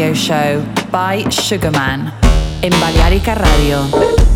Radio Show by Sugarman en Balearica Radio.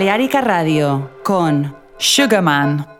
Balearica Radio con Sugarman.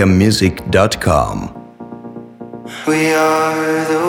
americamusic.com. We are the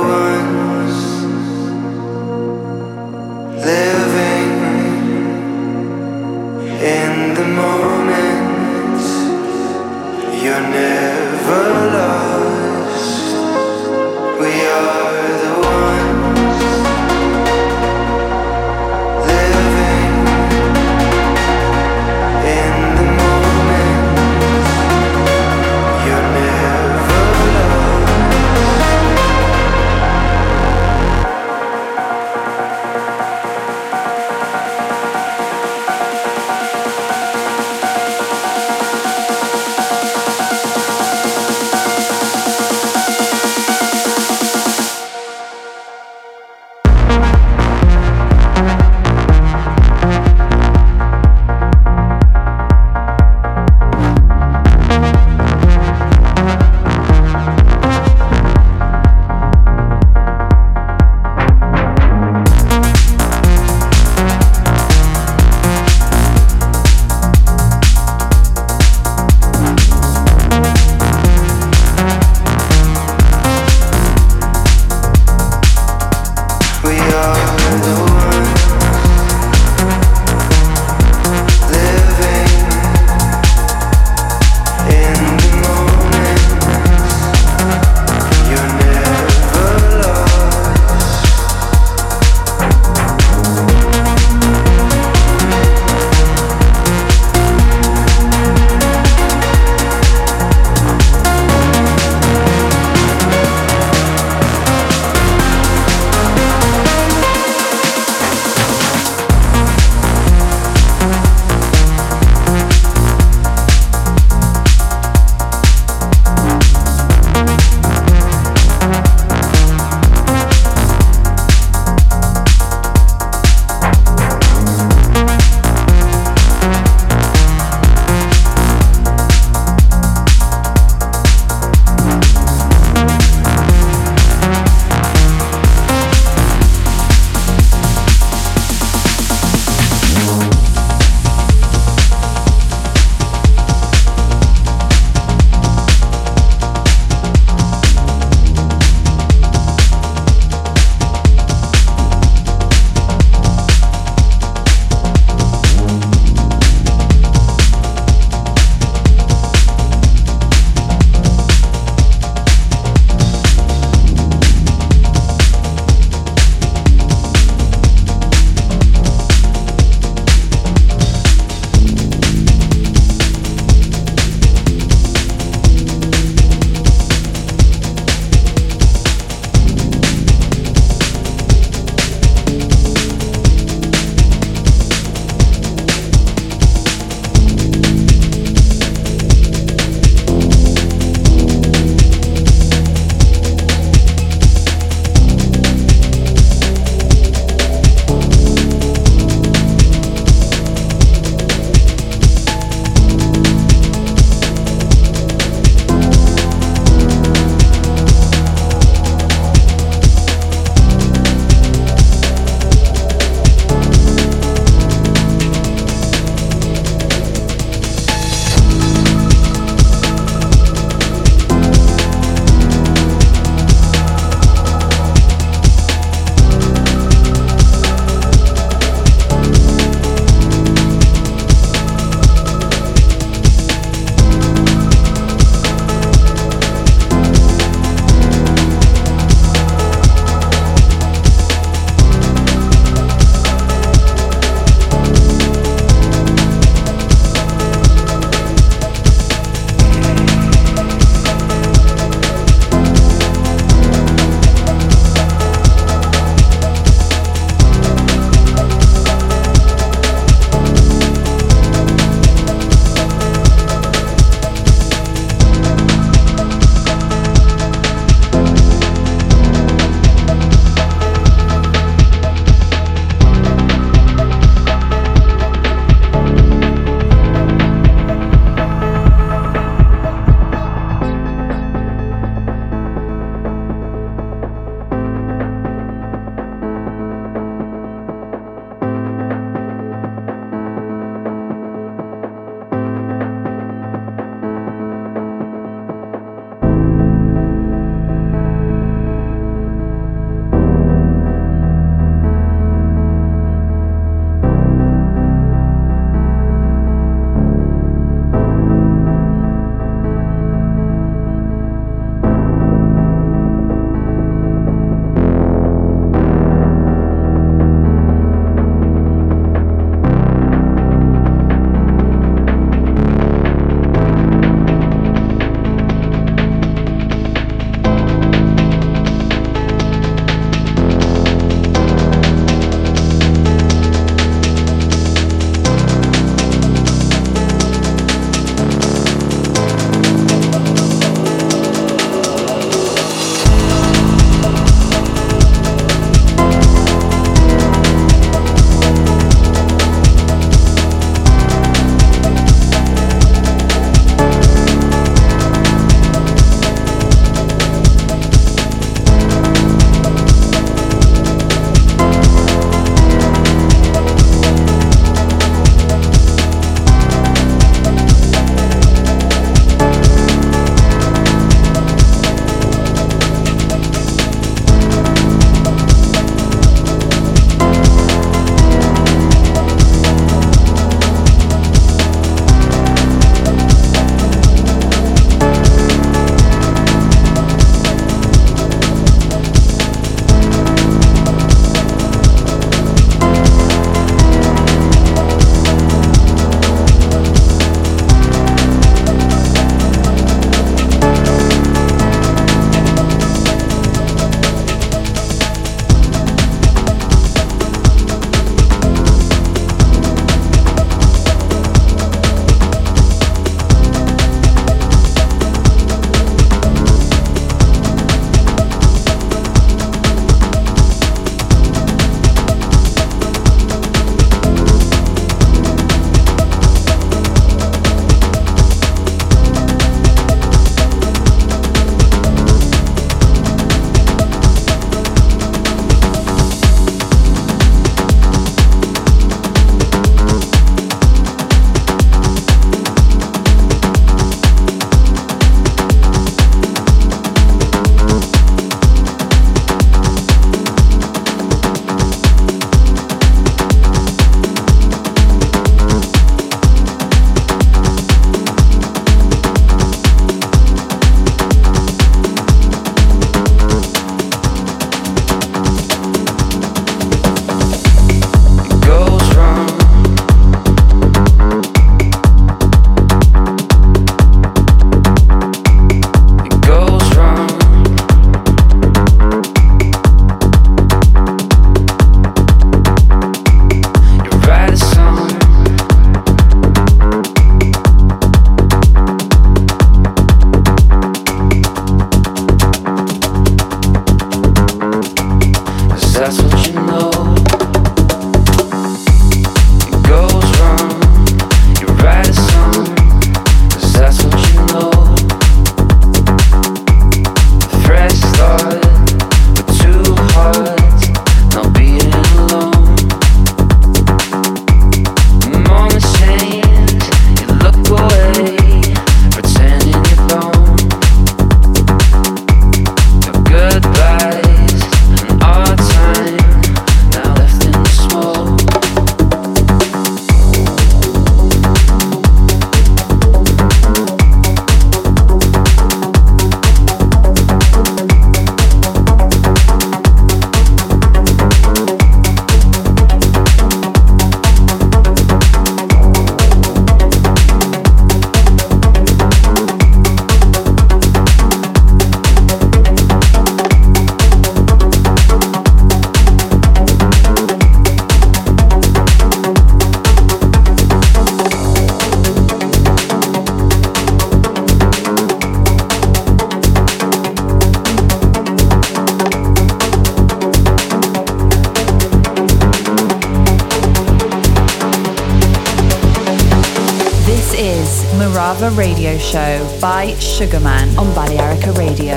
Murava Radio Show by Sugarman on Balearica Radio.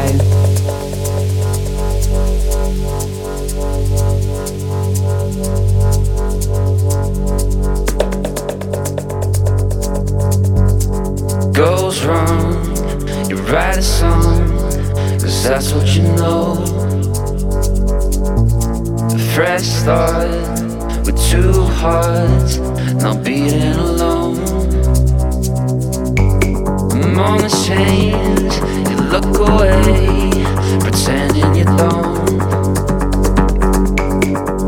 goes wrong, you write a song, cause that's what you know. A fresh start with two hearts, not beating alone. Moments change, you look away, pretending you don't.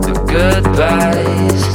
The goodbyes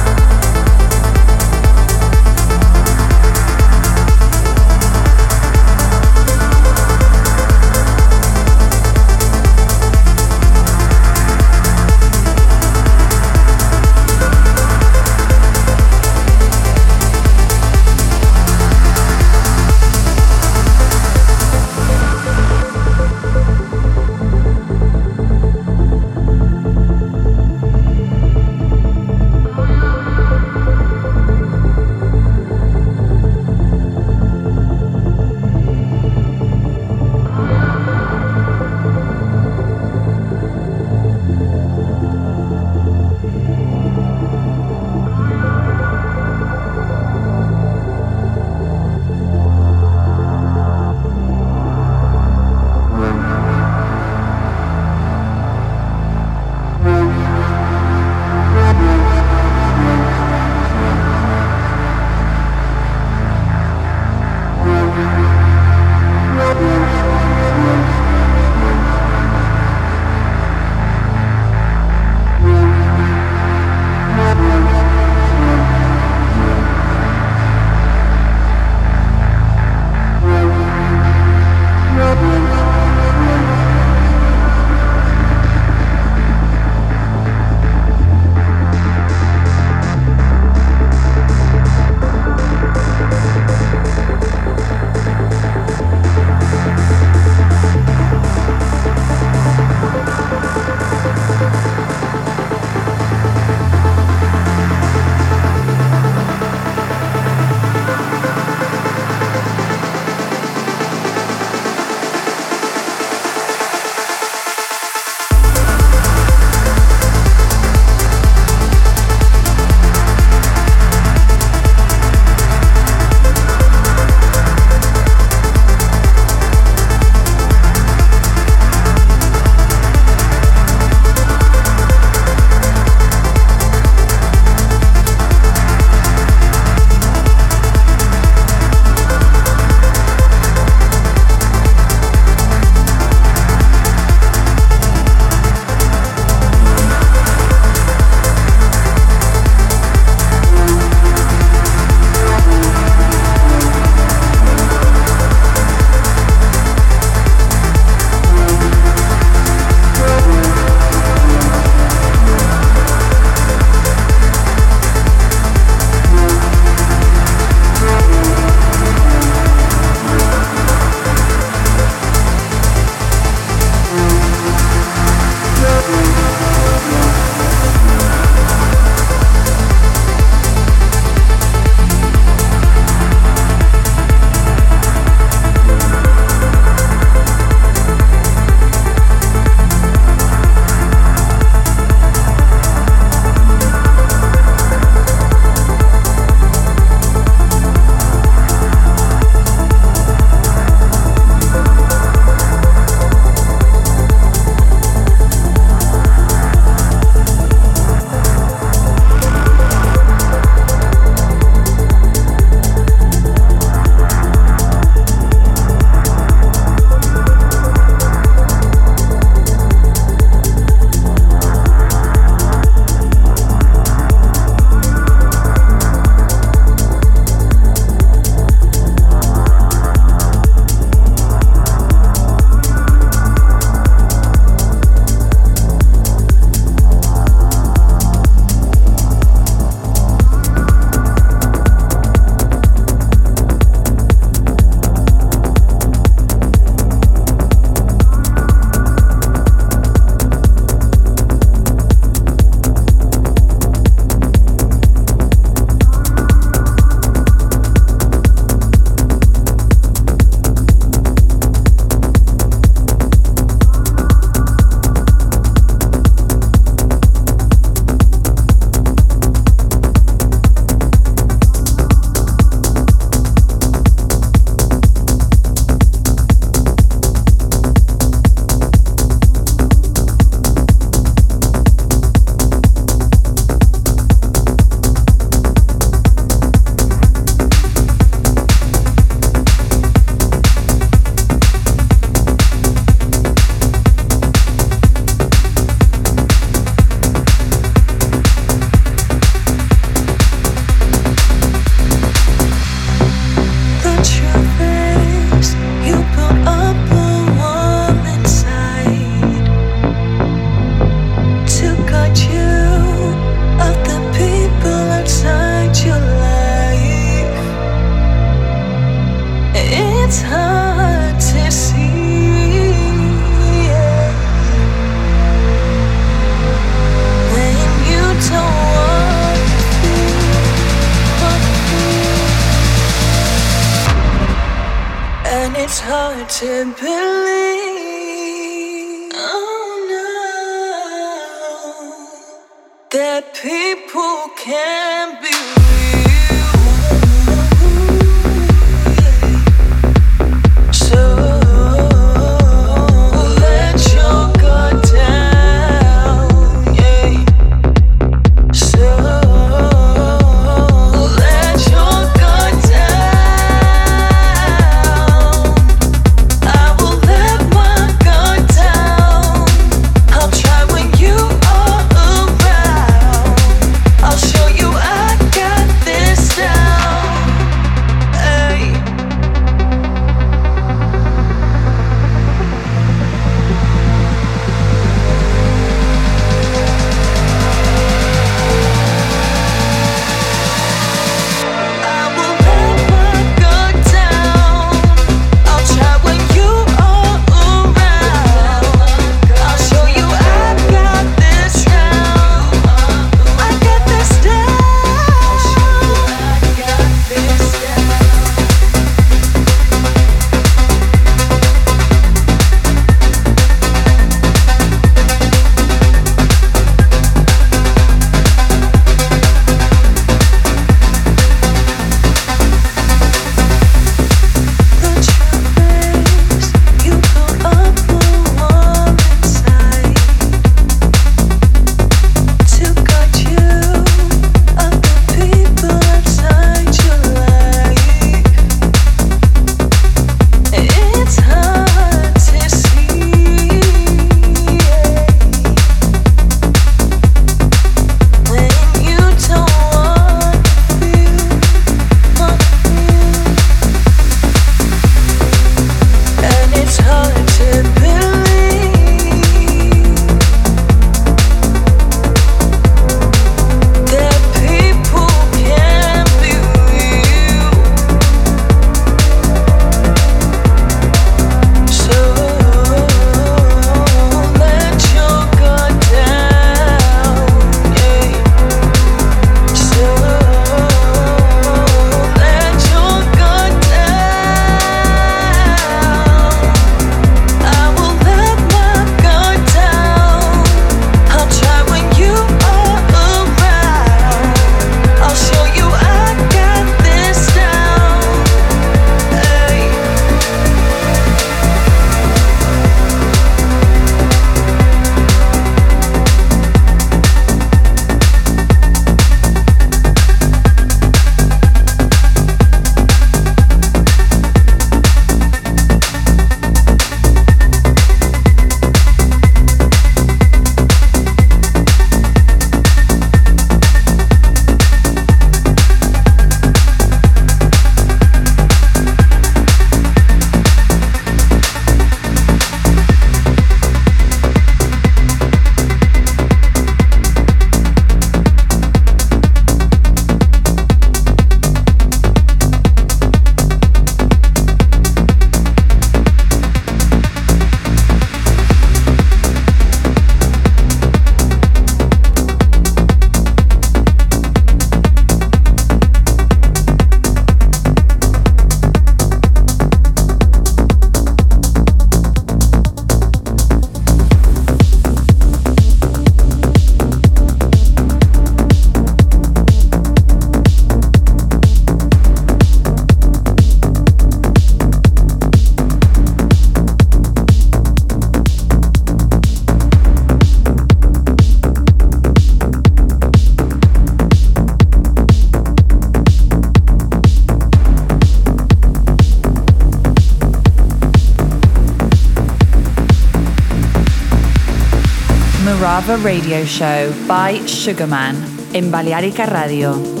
Murava Radio Show by Sugarman in Balearica Radio.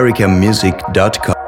balearicamusic.com.